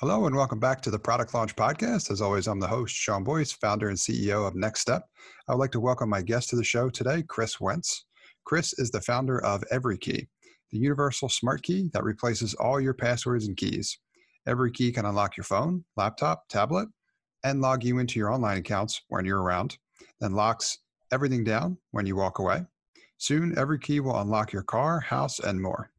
Hello and welcome back to the Product Launch Podcast. As always, I'm the host, Sean Boyce, founder and CEO of Next Step. I would like to welcome my guest to the show today, Chris Wentz. Chris is the founder of EveryKey, the universal smart key that replaces all your passwords and keys. EveryKey can unlock your phone, laptop, tablet, and log you into your online accounts when you're around, then locks everything down when you walk away. Soon, EveryKey will unlock your car, house, and more.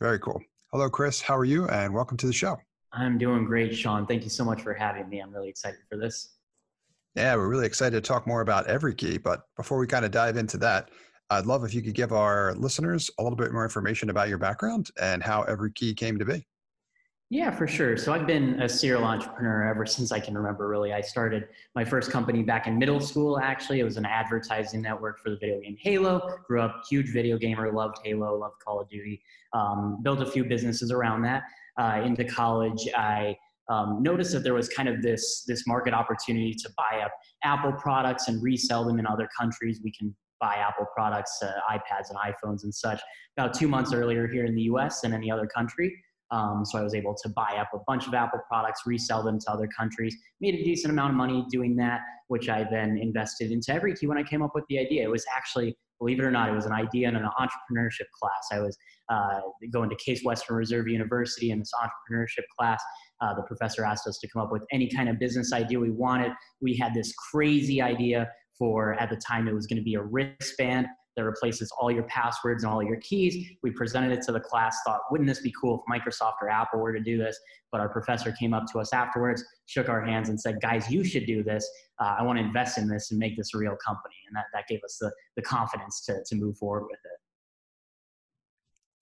Very cool. Hello, Chris. How are you? And welcome to the show. I'm doing great, Sean. Thank you so much for having me. I'm really excited for this. Yeah, we're really excited to talk more about EveryKey. But before we kind of dive into that, I'd love if you could give our listeners a little bit more information about your background and how EveryKey came to be. Yeah, for sure. So I've been a serial entrepreneur ever since I can remember, really. I started my first company back in middle school, actually. It was an advertising network for the video game Halo. Grew up, huge video gamer, loved Halo, loved Call of Duty. Um, built a few businesses around that uh, into college, I um, noticed that there was kind of this this market opportunity to buy up Apple products and resell them in other countries. We can buy Apple products, uh, iPads and iPhones and such. About two months earlier here in the U.S. than any other country. Um, so I was able to buy up a bunch of Apple products, resell them to other countries, made a decent amount of money doing that, which I then invested into EveryKey when I came up with the idea. It was actually believe it or not, it was an idea in an entrepreneurship class. I was uh, going to Case Western Reserve University in this entrepreneurship class. Uh, the professor asked us to come up with any kind of business idea we wanted. We had this crazy idea for, at the time, it was going to be a wristband that replaces all your passwords and all your keys. We presented it to the class, thought, wouldn't this be cool if Microsoft or Apple were to do this? But our professor came up to us afterwards, shook our hands, and said, guys, you should do this. Uh, I want to invest in this and make this a real company. And that, that gave us the, the confidence to, to move forward with it.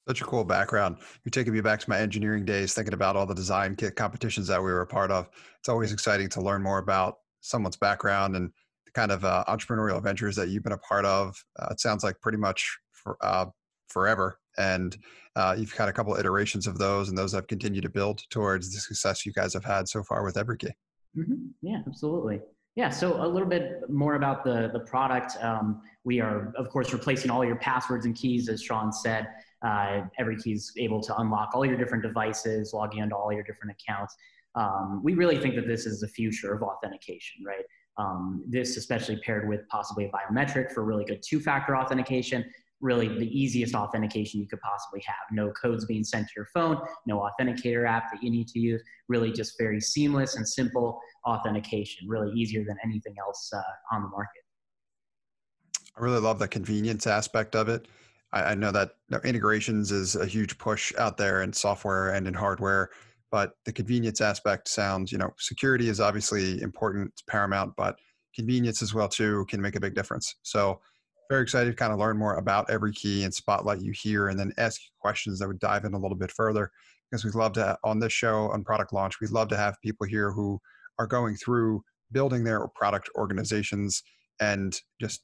Such a cool background. You're taking me back to my engineering days, thinking about all the design kit competitions that we were a part of. It's always exciting to learn more about someone's background and kind of uh, entrepreneurial ventures that you've been a part of. Uh, it sounds like pretty much for, uh, forever. And uh, you've had a couple of iterations of those, and those have continued to build towards the success you guys have had so far with EveryKey. Mm-hmm. Yeah, absolutely. Yeah, so a little bit more about the, the product. Um, we are, of course, replacing all your passwords and keys, as Sean said. Uh, EveryKey is able to unlock all your different devices, logging into all your different accounts. Um, we really think that this is the future of authentication, right? Um, this, especially paired with possibly a biometric for really good two factor authentication, really the easiest authentication you could possibly have. No codes being sent to your phone, no authenticator app that you need to use, really just very seamless and simple authentication, really easier than anything else uh, on the market. I really love the convenience aspect of it. I, I know that integrations is a huge push out there in software and in hardware but the convenience aspect sounds you know security is obviously important paramount but convenience as well too can make a big difference. So very excited to kind of learn more about every key and spotlight you here and then ask questions that would dive in a little bit further. Because we'd love to on this show on product launch we'd love to have people here who are going through building their product organizations and just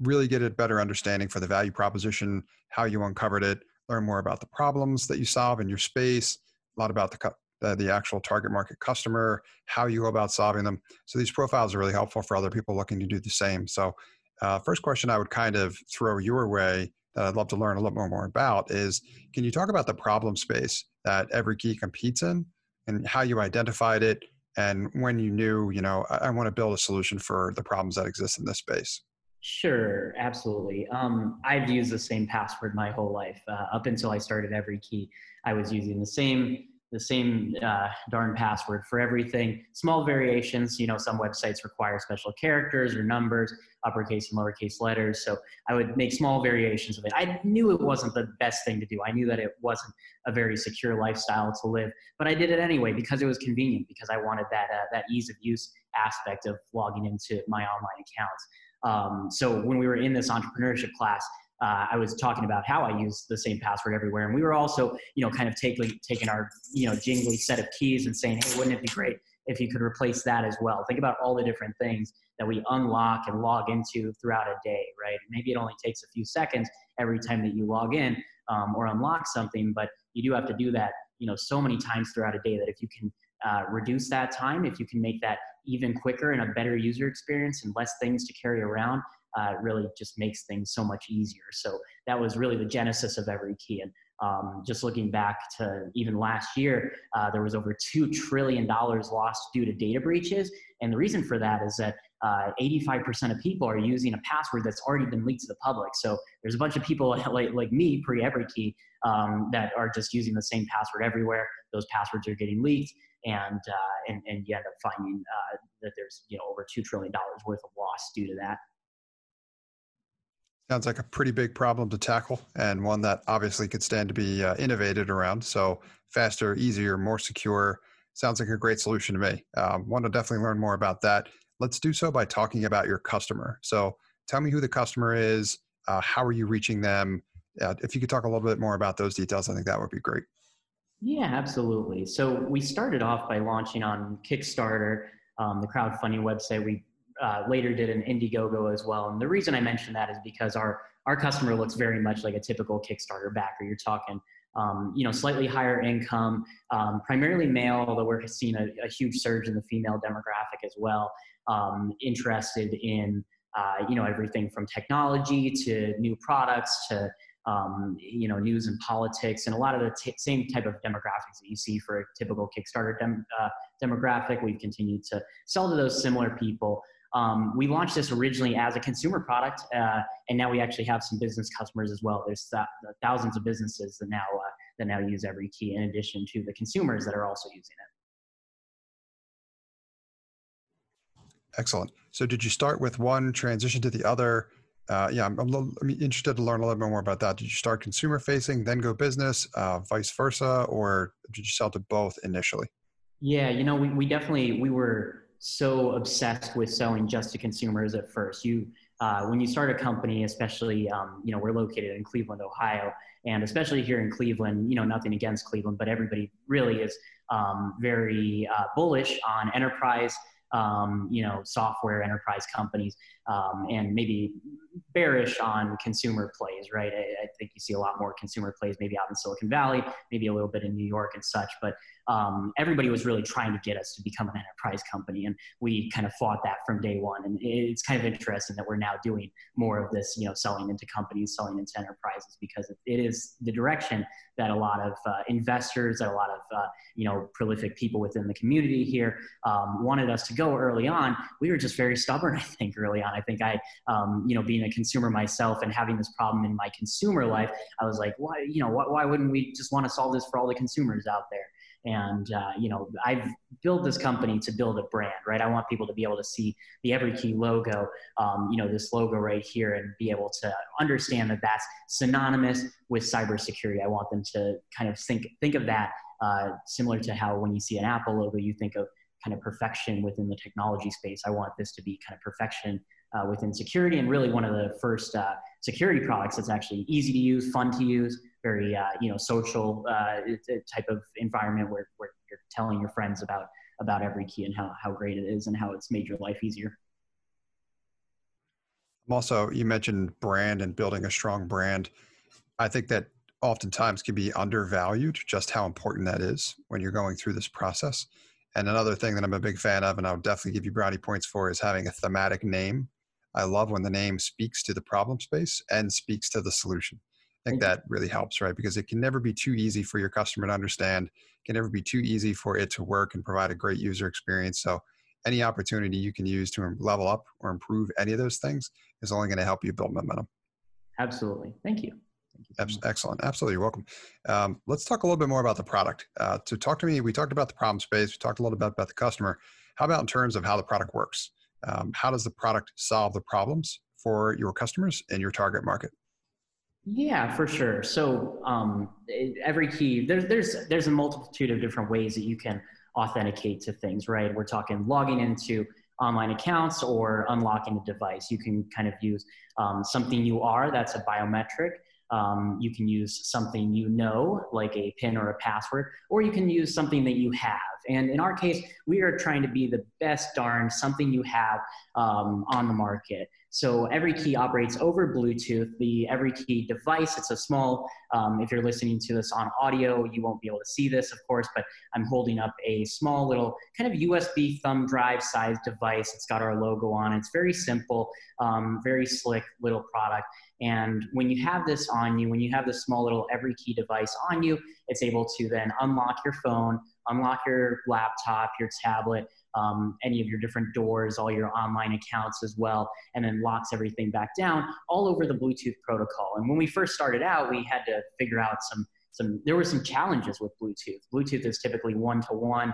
really get a better understanding for the value proposition how you uncovered it learn more about the problems that you solve in your space a lot about the the actual target market customer, how you go about solving them. So these profiles are really helpful for other people looking to do the same. So, uh, first question I would kind of throw your way that I'd love to learn a little more, about is can you talk about the problem space that EveryKey competes in and how you identified it and when you knew, you know, I, I want to build a solution for the problems that exist in this space? Sure, absolutely. Um, I've used the same password my whole life. Uh, up until I started EveryKey, I was using the same the same uh, darn password for everything. Small variations, you know, some websites require special characters or numbers, uppercase and lowercase letters. So I would make small variations of it. I knew it wasn't the best thing to do. I knew that it wasn't a very secure lifestyle to live, but I did it anyway because it was convenient, because I wanted that, uh, that ease of use aspect of logging into my online accounts. Um, so when we were in this entrepreneurship class, uh, I was talking about how I use the same password everywhere. And we were also, you know, kind of taking, taking our, you know, jingly set of keys and saying, hey, wouldn't it be great if you could replace that as well? Think about all the different things that we unlock and log into throughout a day, right? Maybe it only takes a few seconds every time that you log in um, or unlock something, but you do have to do that, you know, so many times throughout a day that if you can uh, reduce that time, if you can make that even quicker and a better user experience and less things to carry around, uh, really just makes things so much easier. So that was really the genesis of EveryKey. And Um, just looking back to even last year, uh, there was over $2 trillion lost due to data breaches. And the reason for that is that uh, 85% of people are using a password that's already been leaked to the public. So there's a bunch of people like, like me, pre EveryKey, um, that are just using the same password everywhere. Those passwords are getting leaked, and uh, and, and you end up finding uh, that there's you know over two trillion dollars worth of loss due to that. Sounds like a pretty big problem to tackle, and one that obviously could stand to be uh, innovated around. So faster, easier, more secure. Sounds like a great solution to me. Um, want to definitely learn more about that. Let's do so by talking about your customer. So tell me who the customer is. Uh, how are you reaching them? Uh, if you could talk a little bit more about those details, I think that would be great. Yeah, absolutely. So we started off by launching on Kickstarter, um, the crowdfunding website. We uh, later did an Indiegogo as well. And the reason I mention that is because our our customer looks very much like a typical Kickstarter backer. You're talking, um, you know, slightly higher income, um, primarily male, although we're seeing a, a, huge surge in the female demographic as well. Um, interested in, uh, you know, everything from technology to new products to um, you know, news and politics, and a lot of the t- same type of demographics that you see for a typical Kickstarter dem- uh, demographic. We've continued to sell to those similar people. Um, we launched this originally as a consumer product, uh, and now we actually have some business customers as well. There's th- thousands of businesses that now uh, that now use EveryKey, in addition to the consumers that are also using it. Excellent. So, did you start with one, transition to the other? Uh, yeah, I'm, I'm, interested to learn a little bit more about that. Did you start consumer facing, then go business, uh, vice versa, or did you sell to both initially? Yeah, you know, we, we definitely we were so obsessed with selling just to consumers at first. You uh, when you start a company, especially um, you know we're located in Cleveland, Ohio, and especially here in Cleveland, you know nothing against Cleveland, but everybody really is um, very uh, bullish on enterprise um, you know, software enterprise companies, um, and maybe bearish on consumer plays, right? I, I, think you see a lot more consumer plays maybe out in Silicon Valley, maybe a little bit in New York and such, but um, everybody was really trying to get us to become an enterprise company, and we kind of fought that from day one. And it's kind of interesting that we're now doing more of this, you know, selling into companies, selling into enterprises, because it is the direction that a lot of uh, investors, that a lot of uh, you know prolific people within the community here um, wanted us to go early on. We were just very stubborn, I think, early on. I think I, um, you know, being a consumer myself and having this problem in my consumer life, I was like, why, you know, why, why wouldn't we just want to solve this for all the consumers out there? And uh, you know, I've built this company to build a brand, right? I want people to be able to see the EveryKey logo, um, you know, this logo right here, and be able to understand that that's synonymous with cybersecurity. I want them to kind of think think of that uh, similar to how when you see an Apple logo, you think of kind of perfection within the technology space. I want this to be kind of perfection uh, within security, and really one of the first uh, security products that's actually easy to use, fun to use, very uh, you know social uh, type of environment where, where you're telling your friends about about every key and how, how great it is and how it's made your life easier. Also, you mentioned brand and building a strong brand. I think that oftentimes can be undervalued just how important that is when you're going through this process. And another thing that I'm a big fan of, and I'll definitely give you brownie points for, is having a thematic name. I love when the name speaks to the problem space and speaks to the solution. I think that really helps, right? Because it can never be too easy for your customer to understand. It can never be too easy for it to work and provide a great user experience. So any opportunity you can use to level up or improve any of those things is only going to help you build momentum. Absolutely. Thank you. Thank you so Excellent. Absolutely. You're welcome. Um, let's talk a little bit more about the product. Uh, to talk to me, we talked about the problem space. We talked a little bit about the customer. How about in terms of how the product works? Um, how does the product solve the problems for your customers and your target market? Yeah, for sure. So um, EveryKey, there's there's there's a multitude of different ways that you can authenticate to things, right? We're talking logging into online accounts or unlocking a device. You can kind of use um, something you are that's a biometric. Um, you can use something you know, like a PIN or a password, or you can use something that you have. And in our case, we are trying to be the best darn something you have um, on the market. So every key operates over Bluetooth. The every key device, it's a small, um, if you're listening to this on audio, you won't be able to see this, of course, but I'm holding up a small little kind of USB thumb drive sized device. It's got our logo on it. It's very simple, um, very slick little product. And when you have this on you, when you have this small little every key device on you, it's able to then unlock your phone, unlock your laptop, your tablet, um, any of your different doors, all your online accounts as well, and then locks everything back down all over the Bluetooth protocol. And when we first started out, we had to figure out some some there were some challenges with bluetooth. Bluetooth is typically one to one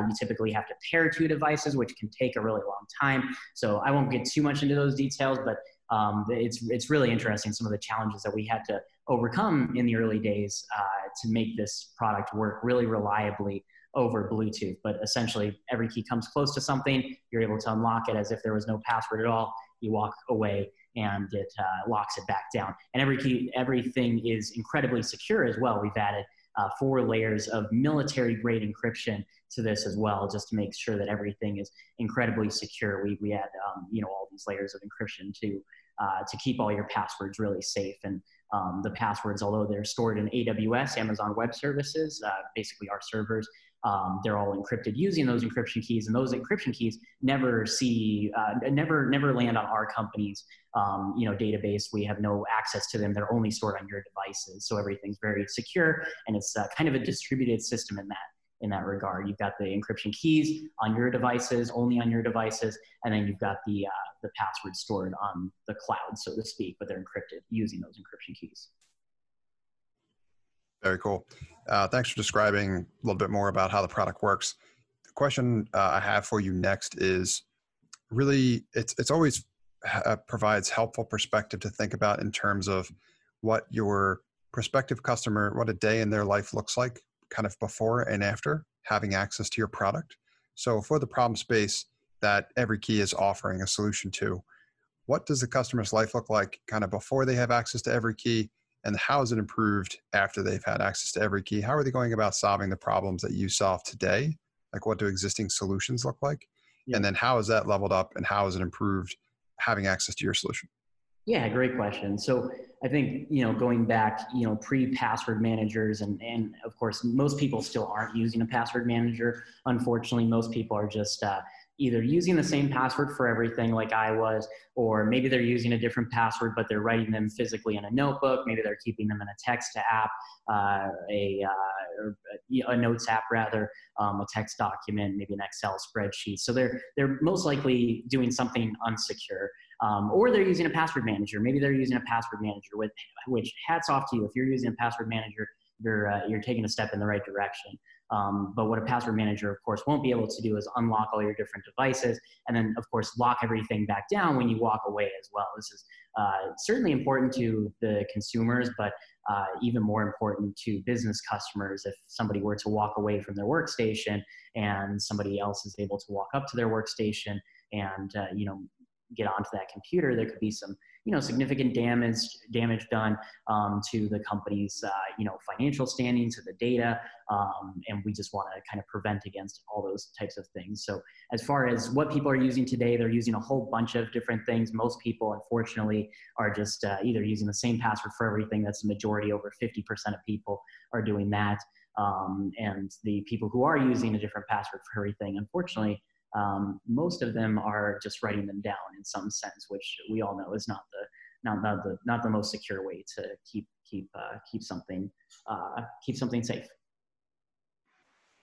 you typically have to pair two devices which can take a really long time. So i won't get too much into those details but um, it's it's really interesting some of the challenges that we had to overcome in the early days uh, to make this product work really reliably over Bluetooth. But essentially, every key comes close to something. You're able to unlock it as if there was no password at all. You walk away, and it uh, locks it back down. And every key, everything is incredibly secure as well. We've added uh, four layers of military grade encryption to this as well, just to make sure that everything is incredibly secure. We, we add, um, you know, all these layers of encryption to, uh, to keep all your passwords really safe. And um, the passwords, although they're stored in AWS, Amazon Web Services, uh, basically our servers, um, they're all encrypted using those encryption keys, and those encryption keys never see, uh, never, never land on our company's, um, you know, database. We have no access to them. They're only stored on your devices, so everything's very secure, and it's uh, kind of a distributed system in that in that regard. You've got the encryption keys on your devices, only on your devices, and then you've got the uh, the password stored on the cloud, so to speak, but they're encrypted using those encryption keys. Very cool. Uh, thanks for describing a little bit more about how the product works. The question uh, I have for you next is really it's it's always uh, provides helpful perspective to think about in terms of what your prospective customer what a day in their life looks like kind of before and after having access to your product so for the problem space that every key is offering a solution to what does the customer's life look like kind of before they have access to every key and how is it improved after they've had access to every key? How are they going about solving the problems that you solve today? Like what do existing solutions look like? Yeah. and then how is that leveled up and how is it improved having access to your solution? Yeah great question. So i think you know going back you know pre-password managers and and of course most people still aren't using a password manager. Unfortunately most people are just uh, either using the same password for everything like I was, or maybe they're using a different password, but they're writing them physically in a notebook. Maybe they're keeping them in a text app, uh, a, uh, a notes app rather, um, a text document, maybe an Excel spreadsheet. So they're, they're most likely doing something unsecure. Um, or they're using a password manager. Maybe they're using a password manager, with, which hats off to you. If you're using a password manager, you're, uh, you're taking a step in the right direction. Um, but what a password manager, of course, won't be able to do is unlock all your different devices and then, of course, lock everything back down when you walk away as well. This is uh, certainly important to the consumers, but uh, even more important to business customers. If somebody were to walk away from their workstation and somebody else is able to walk up to their workstation and uh, you know get onto that computer, there could be some you know significant damage damage done um, to the company's uh, you know financial standing to the data um, and we just want to kind of prevent against all those types of things. So as far as what people are using today they're using a whole bunch of different things. Most people unfortunately are just uh, either using the same password for everything. That's the majority over 50% of people are doing that. Um, and the people who are using a different password for everything unfortunately um, most of them are just writing them down in some sense, which we all know is not the not, not the not the most secure way to keep keep uh, keep something uh, keep something safe.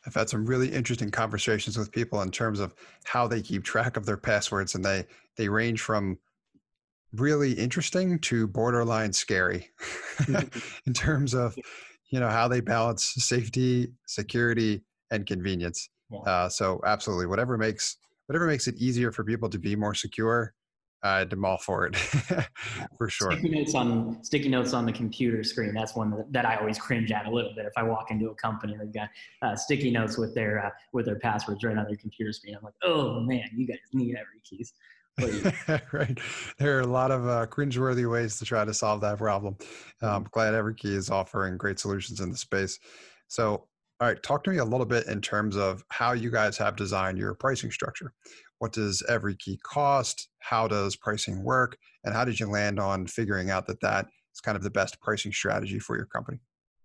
I've had some really interesting conversations with people in terms of how they keep track of their passwords, and they they range from really interesting to borderline scary in terms of you know how they balance safety, security, and convenience. Uh, so absolutely, whatever makes whatever makes it easier for people to be more secure, uh, I'm all for it, for sure. Sticky notes on sticky notes on the computer screen. That's one that, that I always cringe at a little bit. If I walk into a company, they've got uh, sticky notes with their uh, with their passwords right on their computer screen. I'm like, oh man, you guys need every keys. right. There are a lot of uh, cringeworthy ways to try to solve that problem. Um, mm-hmm. glad Every Key is offering great solutions in the space. So All right, talk to me a little bit in terms of how you guys have designed your pricing structure. What does every key cost? How does pricing work? And how did you land on figuring out that that is kind of the best pricing strategy for your company?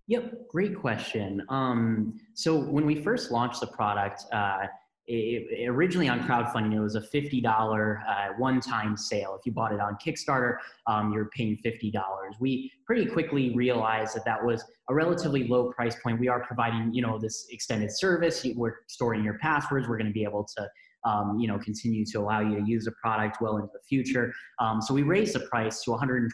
Yep, great question. Um, so when we first launched the product, uh, it, originally on crowdfunding, it was a $50 uh, one-time sale. If you bought it on Kickstarter, um, you're paying $50. We pretty quickly realized that that was a relatively low price point. We are providing, you know, this extended service. We're storing your passwords. We're going to be able to um, you know, continue to allow you to use the product well into the future. Um, so we raised the price to $128.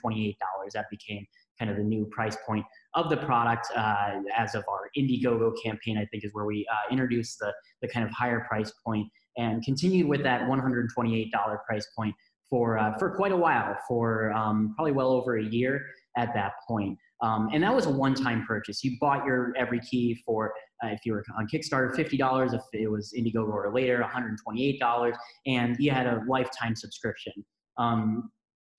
That became kind of the new price point of the product uh, as of our Indiegogo campaign, I think is where we uh, introduced the, the kind of higher price point and continued with that $128 price point for, uh, for quite a while, for um, probably well over a year at that point. Um, and that was a one-time purchase. You bought your every key for, uh, if you were on Kickstarter, $50. If it was Indiegogo or later, $128. And you had a lifetime subscription. Um,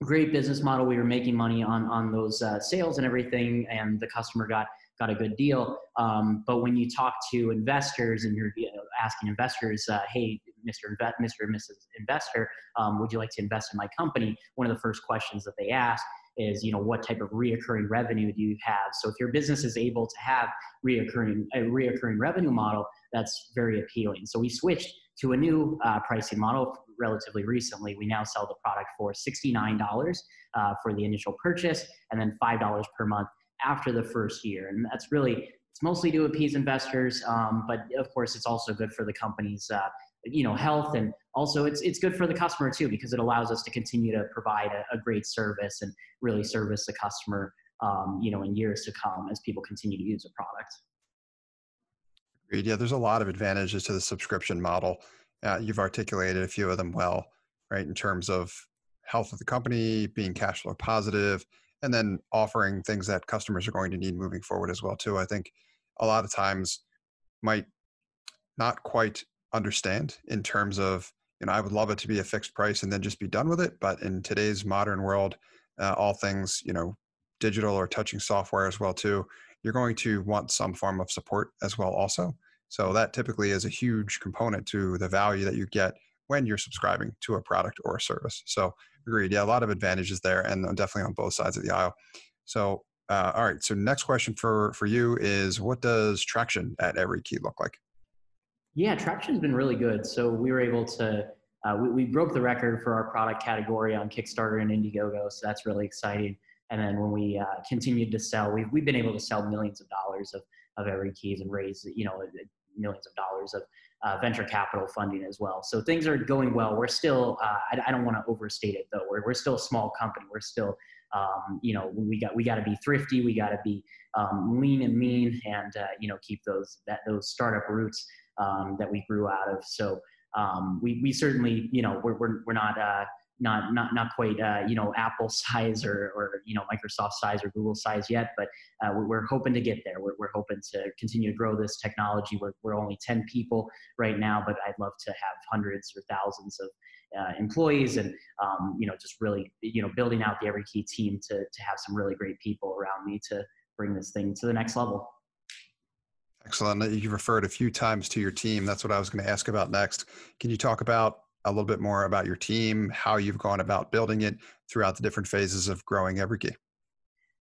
great business model. We were making money on on those uh, sales and everything, and the customer got got a good deal. Um, but when you talk to investors and you're you know, asking investors, uh, hey, Mr. Inve- Mr. and Mrs. Investor, um, would you like to invest in my company? One of the first questions that they ask is, you know, what type of reoccurring revenue do you have? So if your business is able to have reoccurring a reoccurring revenue model, that's very appealing. So we switched to a new uh, pricing model relatively recently. We now sell the product for $69 uh, for the initial purchase and then $5 per month after the first year. And that's really, it's mostly to appease investors, um, but of course it's also good for the company's uh, you know health and also it's it's good for the customer too because it allows us to continue to provide a, a great service and really service the customer um, you know in years to come as people continue to use the product. Yeah, there's a lot of advantages to the subscription model. Uh, you've articulated a few of them well, right? In terms of health of the company, being cash flow positive, and then offering things that customers are going to need moving forward as well too. I think a lot of times might not quite understand in terms of you know I would love it to be a fixed price and then just be done with it, but in today's modern world, uh, all things you know digital or touching software as well too you're going to want some form of support as well also. So that typically is a huge component to the value that you get when you're subscribing to a product or a service. So agreed yeah a lot of advantages there and definitely on both sides of the aisle. So uh, all right so next question for for you is what does traction at every key look like? Yeah traction's been really good. So we were able to uh, we, we broke the record for our product category on kickstarter and indiegogo so that's really exciting and then when we uh, continued to sell, we've, we've been able to sell millions of dollars of, of every keys and raise, you know, millions of dollars of uh, venture capital funding as well. So things are going well. We're still, uh, I, I, don't want to overstate it though. We're, we're still a small company. We're still, um, you know, we got, we got to be thrifty. We got to be um, lean and mean and, uh, you know, keep those, that, those startup roots um, that we grew out of. So um, we, we certainly, you know, we're, we're, we're not, uh, not not not quite uh, you know Apple size or or you know Microsoft size or Google size yet, but uh, we're hoping to get there. We're, we're hoping to continue to grow this technology. We're we're only ten people right now, but I'd love to have hundreds or thousands of uh, employees and um, you know just really you know building out the every key team to to have some really great people around me to bring this thing to the next level. Excellent. You referred a few times to your team. That's what I was going to ask about next. Can you talk about a little bit more about your team, how you've gone about building it throughout the different phases of growing Everykey.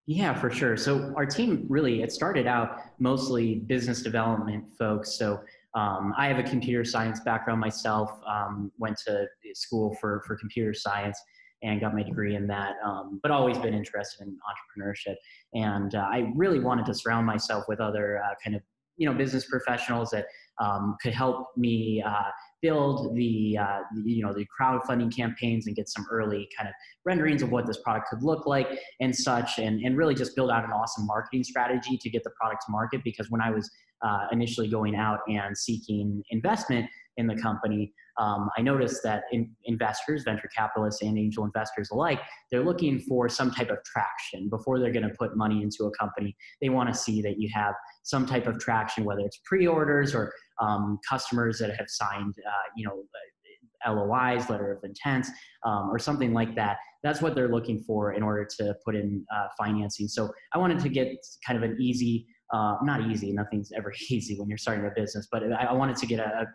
Yeah, for sure. So our team really it started out mostly business development folks. So um, I have a computer science background myself. Um, went to school for for computer science and got my degree in that. Um, but always been interested in entrepreneurship, and uh, I really wanted to surround myself with other uh, kind of you know business professionals that um, could help me uh, build the, uh, you know the crowdfunding campaigns and get some early kind of renderings of what this product could look like and such and, and really just build out an awesome marketing strategy to get the product to market. Because when i was uh, initially going out and seeking investment in the company um, i noticed that in, investors venture capitalists and angel investors alike they're looking for some type of traction before they're going to put money into a company they want to see that you have some type of traction whether it's pre-orders or um, customers that have signed, uh, you know, LOIs, letter of intent, um, or something like that. That's what they're looking for in order to put in uh, financing. So I wanted to get kind of an easy uh, not easy. Nothing's ever easy when you're starting a business, but I, wanted to get a,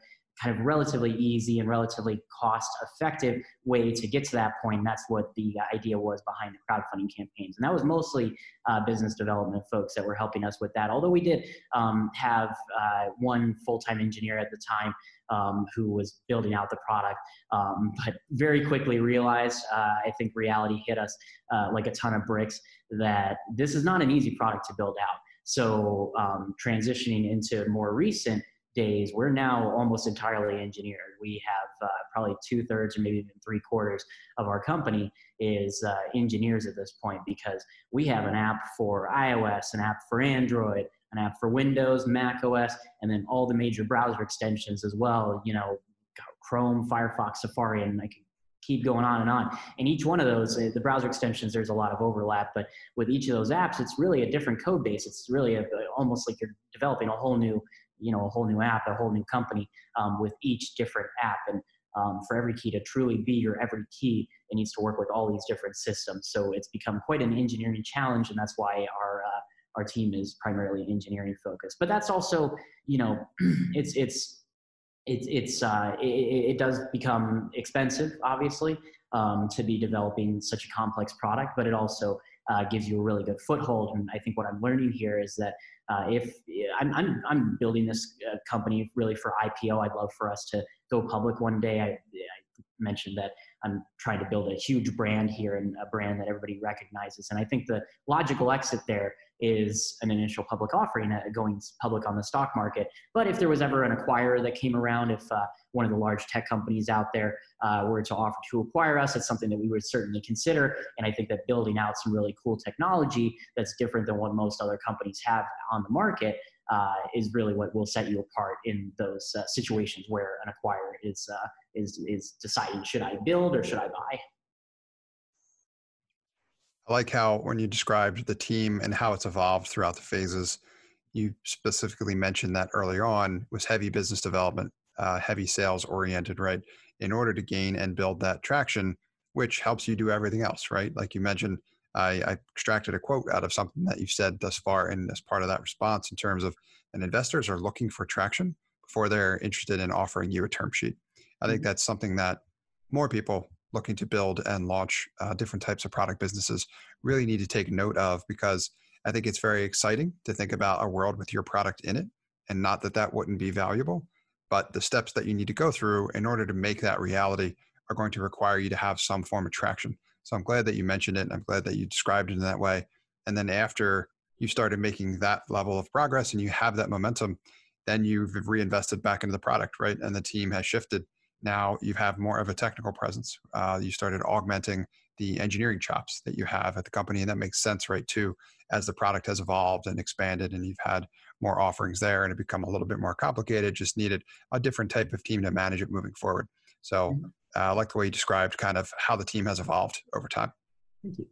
kind of relatively easy and relatively cost effective way to get to that point. That's what the idea was behind the crowdfunding campaigns. And that was mostly uh, business development folks that were helping us with that. Although we did um, have uh, one full time engineer at the time um, who was building out the product, um, but very quickly realized, uh, I think reality hit us uh, like a ton of bricks, that this is not an easy product to build out. So um, transitioning into more recent days, we're now almost entirely engineered. We have uh, probably two thirds or maybe even three quarters of our company is uh, engineers at this point because we have an app for iOS, an app for Android, an app for Windows, Mac OS, and then all the major browser extensions as well. You know, Chrome, Firefox, Safari, and I can keep going on and on. And each one of those, uh, the browser extensions, there's a lot of overlap, but with each of those apps, it's really a different code base. It's really a, almost like you're developing a whole new, you know, a whole new app, a whole new company um, with each different app. And um, for every key to truly be your every key, it needs to work with all these different systems. So it's become quite an engineering challenge, and that's why our uh, our team is primarily engineering focused. But that's also, you know, it's it's it's it's uh, it, it, does become expensive, obviously, um, to be developing such a complex product, but it also uh, gives you a really good foothold. And I think what I'm learning here is that uh, if I'm, I'm, I'm building this uh, company really for IPO, I'd love for us to go public one day. I, I mentioned that I'm trying to build a huge brand here and a brand that everybody recognizes. And I think the logical exit there is an initial public offering uh, going public on the stock market. But if there was ever an acquirer that came around, if uh, one of the large tech companies out there uh, were to offer to acquire us, it's something that we would certainly consider. And I think that building out some really cool technology that's different than what most other companies have on the market uh, is really what will set you apart in those uh, situations where an acquirer is uh, is is deciding should I build or should I buy. I like how when you described the team and how it's evolved throughout the phases, you specifically mentioned that early on was heavy business development, uh, heavy sales oriented, right? In order to gain and build that traction, which helps you do everything else, right? Like you mentioned, I, I extracted a quote out of something that you've said thus far, and as part of that response, in terms of and investors are looking for traction before they're interested in offering you a term sheet. I think mm-hmm. that's something that more people looking to build and launch uh, different types of product businesses really need to take note of because I think it's very exciting to think about a world with your product in it. And not that that wouldn't be valuable, but the steps that you need to go through in order to make that reality are going to require you to have some form of traction. So I'm glad that you mentioned it. And I'm glad that you described it in that way. And then after you started making that level of progress and you have that momentum, then you've reinvested back into the product, right? And the team has shifted now you have more of a technical presence. Uh, you started augmenting the engineering chops that you have at the company, and that makes sense, right? Too, as the product has evolved and expanded, and you've had more offerings there, and it become a little bit more complicated. Just needed a different type of team to manage it moving forward. So, mm-hmm. uh, I like the way you described kind of how the team has evolved over time. Thank you.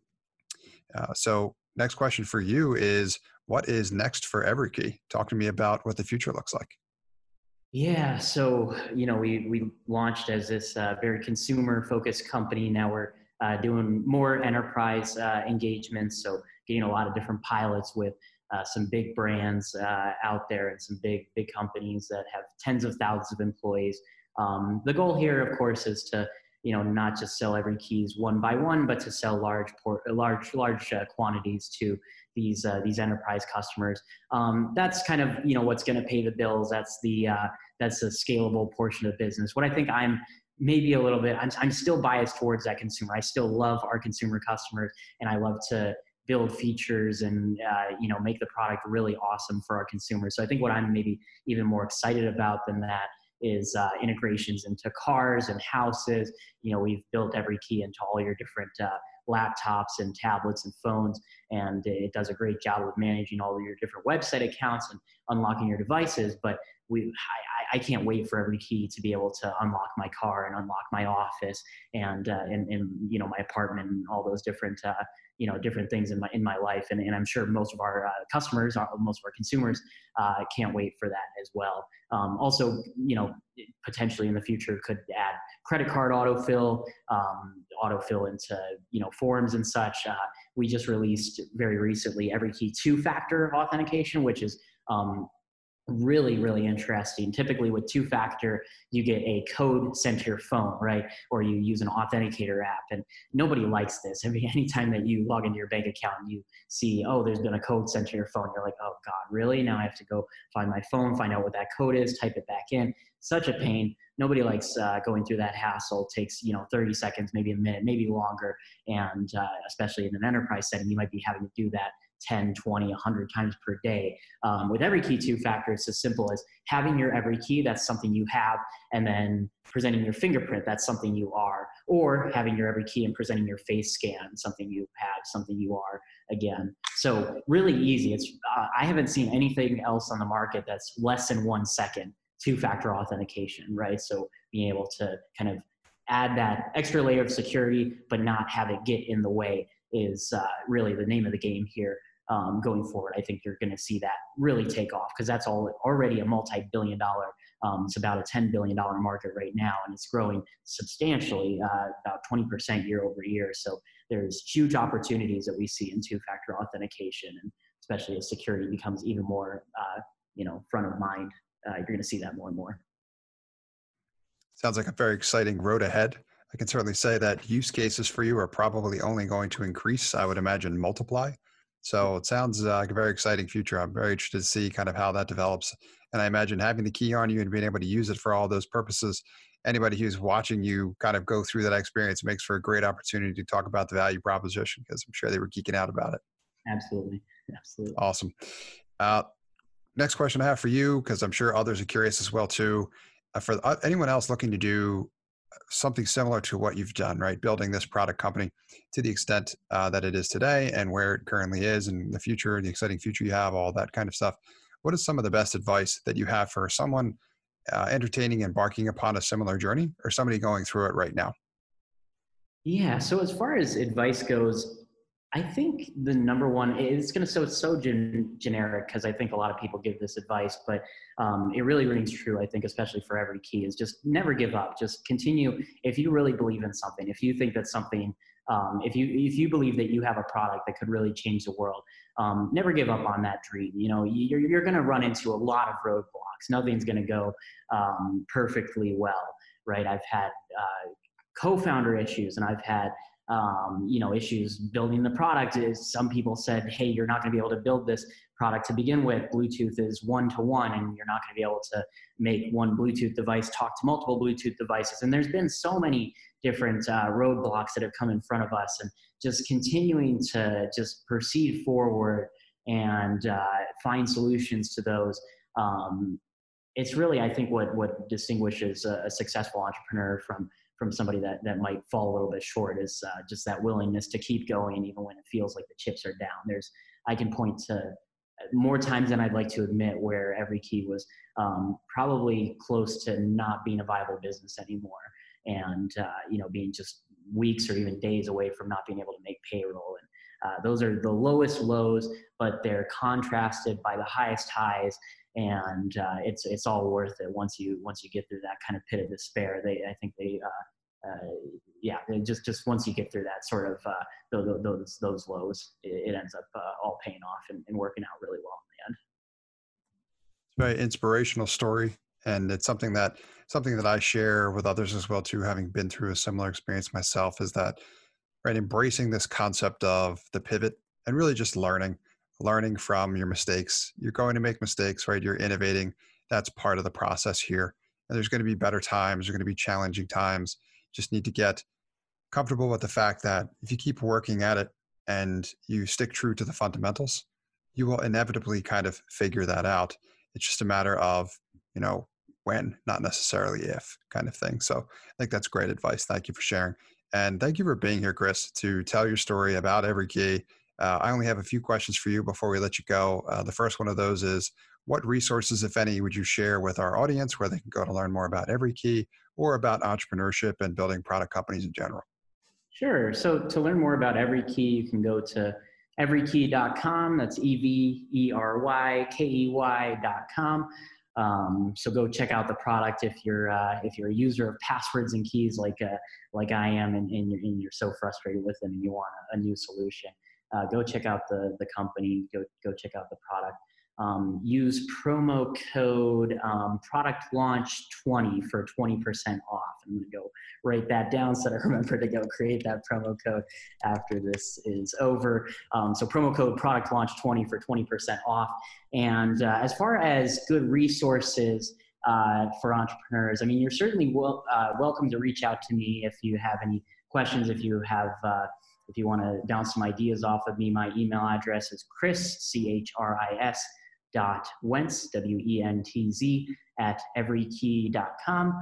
Uh, so, next question for you is, what is next for EveryKey? Talk to me about what the future looks like. Yeah, so you know, we we launched as this uh, very consumer focused company. Now we're uh, doing more enterprise uh, engagements, so getting a lot of different pilots with uh, some big brands uh, out there and some big big companies that have tens of thousands of employees. Um, the goal here, of course, is to you know not just sell every keys one by one, but to sell large port, large large uh, quantities to these uh, these enterprise customers. Um, that's kind of you know what's going to pay the bills. That's the uh, that's the scalable portion of business. What I think I'm maybe a little bit I'm, I'm still biased towards that consumer. I still love our consumer customers, and I love to build features and uh, you know make the product really awesome for our consumers. So I think what I'm maybe even more excited about than that is uh, integrations into cars and houses. You know, we've built every key into all your different uh, laptops and tablets and phones. And it does a great job of managing all your different website accounts and unlocking your devices. But we, I, I can't wait for every key to be able to unlock my car and unlock my office and, uh, and, and, you know, my apartment and all those different, uh, you know different things in my in my life. And, and i'm sure most of our uh, customers our, most of our consumers uh, can't wait for that as well. Um, also you know potentially in the future could add credit card autofill um, autofill into you know forms and such. Uh, we just released very recently every key two factor authentication, which is um, really really interesting. Typically with two factor you get a code sent to your phone right? Or you use an authenticator app and nobody likes this. I anytime that you log into your bank account and you see oh there's been a code sent to your phone. You're like oh god really? Now i have to go find my phone find out what that code is type it back in. Such a pain. Nobody likes uh, going through that hassle. It takes you know 30 seconds maybe a minute maybe longer. And uh, especially in an enterprise setting you might be having to do that 10, 20, 100 times per day. Um, with every key two factor, it's as simple as having your every key, that's something you have, and then presenting your fingerprint, that's something you are, or having your every key and presenting your face scan, something you have, something you are again. So really easy. It's uh, I haven't seen anything else on the market that's less than one second two-factor authentication, right? So being able to kind of add that extra layer of security, but not have it get in the way is uh, really the name of the game here um, going forward. I think you're going to see that really take off because that's all already a multi-billion dollar. Um, it's about a $10 billion market right now, and it's growing substantially, uh, about 20% year over year. So there's huge opportunities that we see in two-factor authentication, and especially as security becomes even more, uh, you know, front of mind. Uh, you're going to see that more and more. Sounds like a very exciting road ahead. I can certainly say that use cases for you are probably only going to increase. I would imagine multiply. So it sounds uh, like a very exciting future. I'm very interested to see kind of how that develops. And I imagine having the key on you and being able to use it for all those purposes, anybody who's watching you kind of go through that experience makes for a great opportunity to talk about the value proposition because I'm sure they were geeking out about it. Absolutely. Absolutely. Awesome. Uh, next question I have for you, because I'm sure others are curious as well too. Uh, for uh, anyone else looking to do something similar to what you've done, right? Building this product company to the extent uh, that it is today and where it currently is and the future, the exciting future you have, all that kind of stuff. What is some of the best advice that you have for someone uh, entertaining, embarking upon a similar journey or somebody going through it right now? Yeah. So as far as advice goes, I think the number one is going to so it's so gen, generic because I think a lot of people give this advice, but um, it really rings true. I think especially for every key is just never give up. Just continue. If you really believe in something, if you think that something, um, if you if you believe that you have a product that could really change the world, um, never give up on that dream. You know, you're you're going to run into a lot of roadblocks. Nothing's going to go um, perfectly well, right? I've had uh, co-founder issues, and I've had um, you know issues building the product is some people said hey you're not going to be able to build this product to begin with. Bluetooth is one to one and you're not going to be able to make one bluetooth device talk to multiple bluetooth devices. And there's been so many different uh, roadblocks that have come in front of us and just continuing to just proceed forward and uh, find solutions to those um, it's really i think what what distinguishes a, a successful entrepreneur from from somebody that, that might fall a little bit short is uh, just that willingness to keep going even when it feels like the chips are down. There's, I can point to more times than I'd like to admit where every key was um, probably close to not being a viable business anymore. And uh, you know being just weeks or even days away from not being able to make payroll. And uh, those are the lowest lows but they're contrasted by the highest highs and uh, it's it's all worth it once you once you get through that kind of pit of despair. They I think they uh, uh, yeah just just once you get through that sort of uh, those those, those lows, it, it ends up uh, all paying off and, and, working out really well in the end. It's a very inspirational story, and it's something that something that I share with others as well too. Having been through a similar experience myself, is that right embracing this concept of the pivot and really just learning learning from your mistakes. You're going to make mistakes, right? You're innovating. That's part of the process here. And there's going to be better times, there's going to be challenging times. Just need to get comfortable with the fact that if you keep working at it and you stick true to the fundamentals, you will inevitably kind of figure that out. It's just a matter of, you know, when, not necessarily if kind of thing. So I think that's great advice. Thank you for sharing. And thank you for being here, Chris, to tell your story about every key uh, I only have a few questions for you before we let you go. Uh, the first one of those is what resources, if any, would you share with our audience where they can go to learn more about Every Key or about entrepreneurship and building product companies in general? Sure. So to learn more about Every Key, you can go to everykey.com. That's E V E R Y K E Y.com. Um, so go check out the product if you're uh, if you're a user of passwords and keys like uh, like I am, and, and, you're, and you're so frustrated with them and you want a, a new solution uh, go check out the the company. Go go check out the product. Um, use promo code um, product launch 20 for 20% off. I'm going to go write that down so that I remember to go create that promo code after this is over. Um, so promo code product launch 20 for 20% off. And uh, as far as good resources, uh, for entrepreneurs. I mean, you're certainly wel- uh, welcome to reach out to me if you have any questions. If you have, uh, if you want to bounce some ideas off of me, my email address is Chris C H R I S dot Wentz W E N T Z at everykey.com.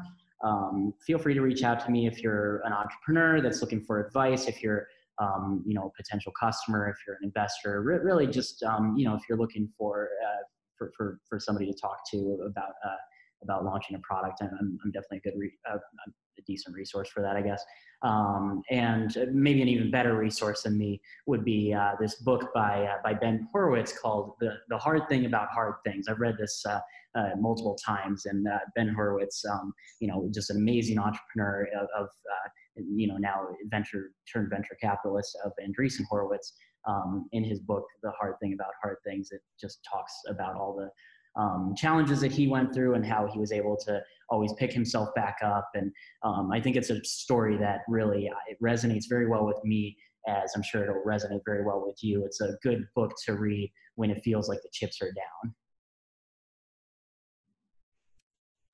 Um, feel free to reach out to me if you're an entrepreneur that's looking for advice. If you're um, you know, a potential customer, if you're an investor, re- really just, um, you know, if you're looking for, uh, for, for, for somebody to talk to about, uh, about launching a product, and I'm, I'm definitely a good, re- uh, a decent resource for that, I guess. Um, and maybe an even better resource than me would be uh, this book by uh, by Ben Horowitz called "The The Hard Thing About Hard Things." I've read this uh, uh multiple times, and uh, Ben Horowitz, um, you know, just an amazing entrepreneur of, of you know now venture turned venture capitalist of Andreessen Horowitz. Um, in his book, "The Hard Thing About Hard Things," it just talks about all the um, challenges that he went through and how he was able to always pick himself back up. And um, I think it's a story that really uh, it resonates very well with me, as I'm sure it'll resonate very well with you. It's a good book to read when it feels like the chips are down.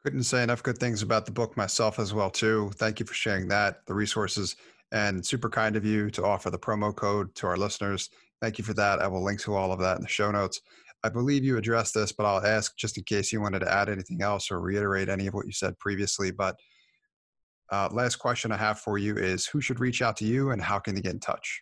Couldn't say enough good things about the book myself as well too. Thank you for sharing that, the resources, and super kind of you to offer the promo code to our listeners. Thank you for that. I will link to all of that in the show notes. I believe you addressed this, but I'll ask just in case you wanted to add anything else or reiterate any of what you said previously. But uh, last question I have for you is who should reach out to you and how can they get in touch?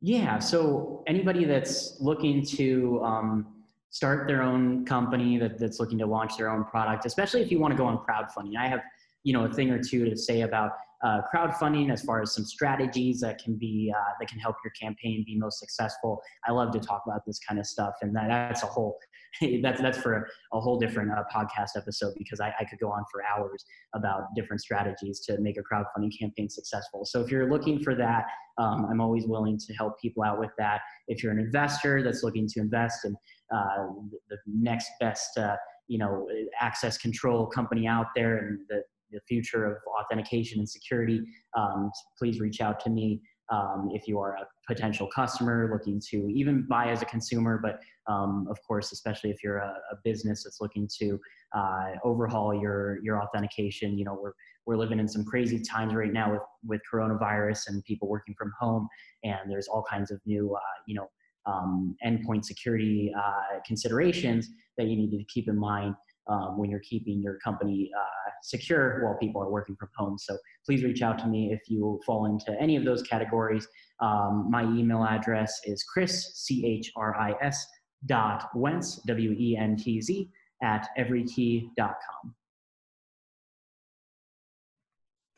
Yeah, so anybody that's looking to um, start their own company, that, that's looking to launch their own product, especially if you want to go on crowdfunding, I have you know a thing or two to say about uh, crowdfunding as far as some strategies that can be uh, that can help your campaign be most successful. I love to talk about this kind of stuff, and that, that's a whole that's that's for a, whole different uh, podcast episode because I, I, could go on for hours about different strategies to make a crowdfunding campaign successful. So if you're looking for that, um, I'm always willing to help people out with that. If you're an investor that's looking to invest in uh, the next best uh, you know access control company out there and the the future of authentication and security, um, please reach out to me. Um, if you are a potential customer looking to even buy as a consumer, but um, of course, especially if you're a, a business that's looking to uh, overhaul your your authentication. You know, we're we're living in some crazy times right now with with coronavirus and people working from home, and there's all kinds of new uh, you know um, endpoint security uh, considerations that you need to keep in mind um, when you're keeping your company uh, secure while people are working from home. So please reach out to me if you fall into any of those categories. Um, my email address is chris, C-H-R-I-S dot Wentz, W-E-N-T-Z at everykey.com.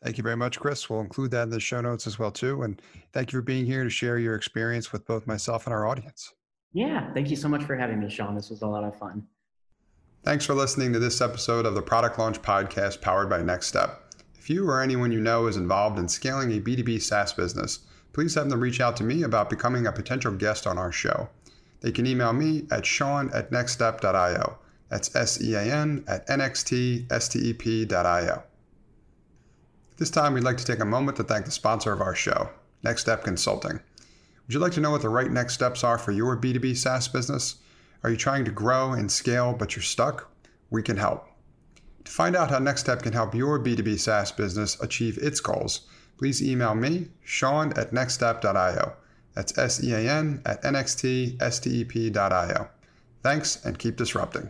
Thank you very much, Chris. We'll include that in the show notes as well too. And thank you for being here to share your experience with both myself and our audience. Yeah, thank you so much for having me, Sean. This was a lot of fun. Thanks for listening to this episode of the Product Launch Podcast powered by NextStep. If you or anyone you know is involved in scaling a B2B SaaS business, please have them reach out to me about becoming a potential guest on our show. They can email me at sean at nextstep.io. That's S E A N at NXTSTEP.io. This time, we'd like to take a moment to thank the sponsor of our show, NextStep Consulting. Would you like to know what the right next steps are for your B2B SaaS business? Are you trying to grow and scale, but you're stuck? We can help. To find out how NextStep can help your B2B SaaS business achieve its goals, please email me, Sean at nextstep.io. That's S E A N at NXTSTEP.io. Thanks and keep disrupting.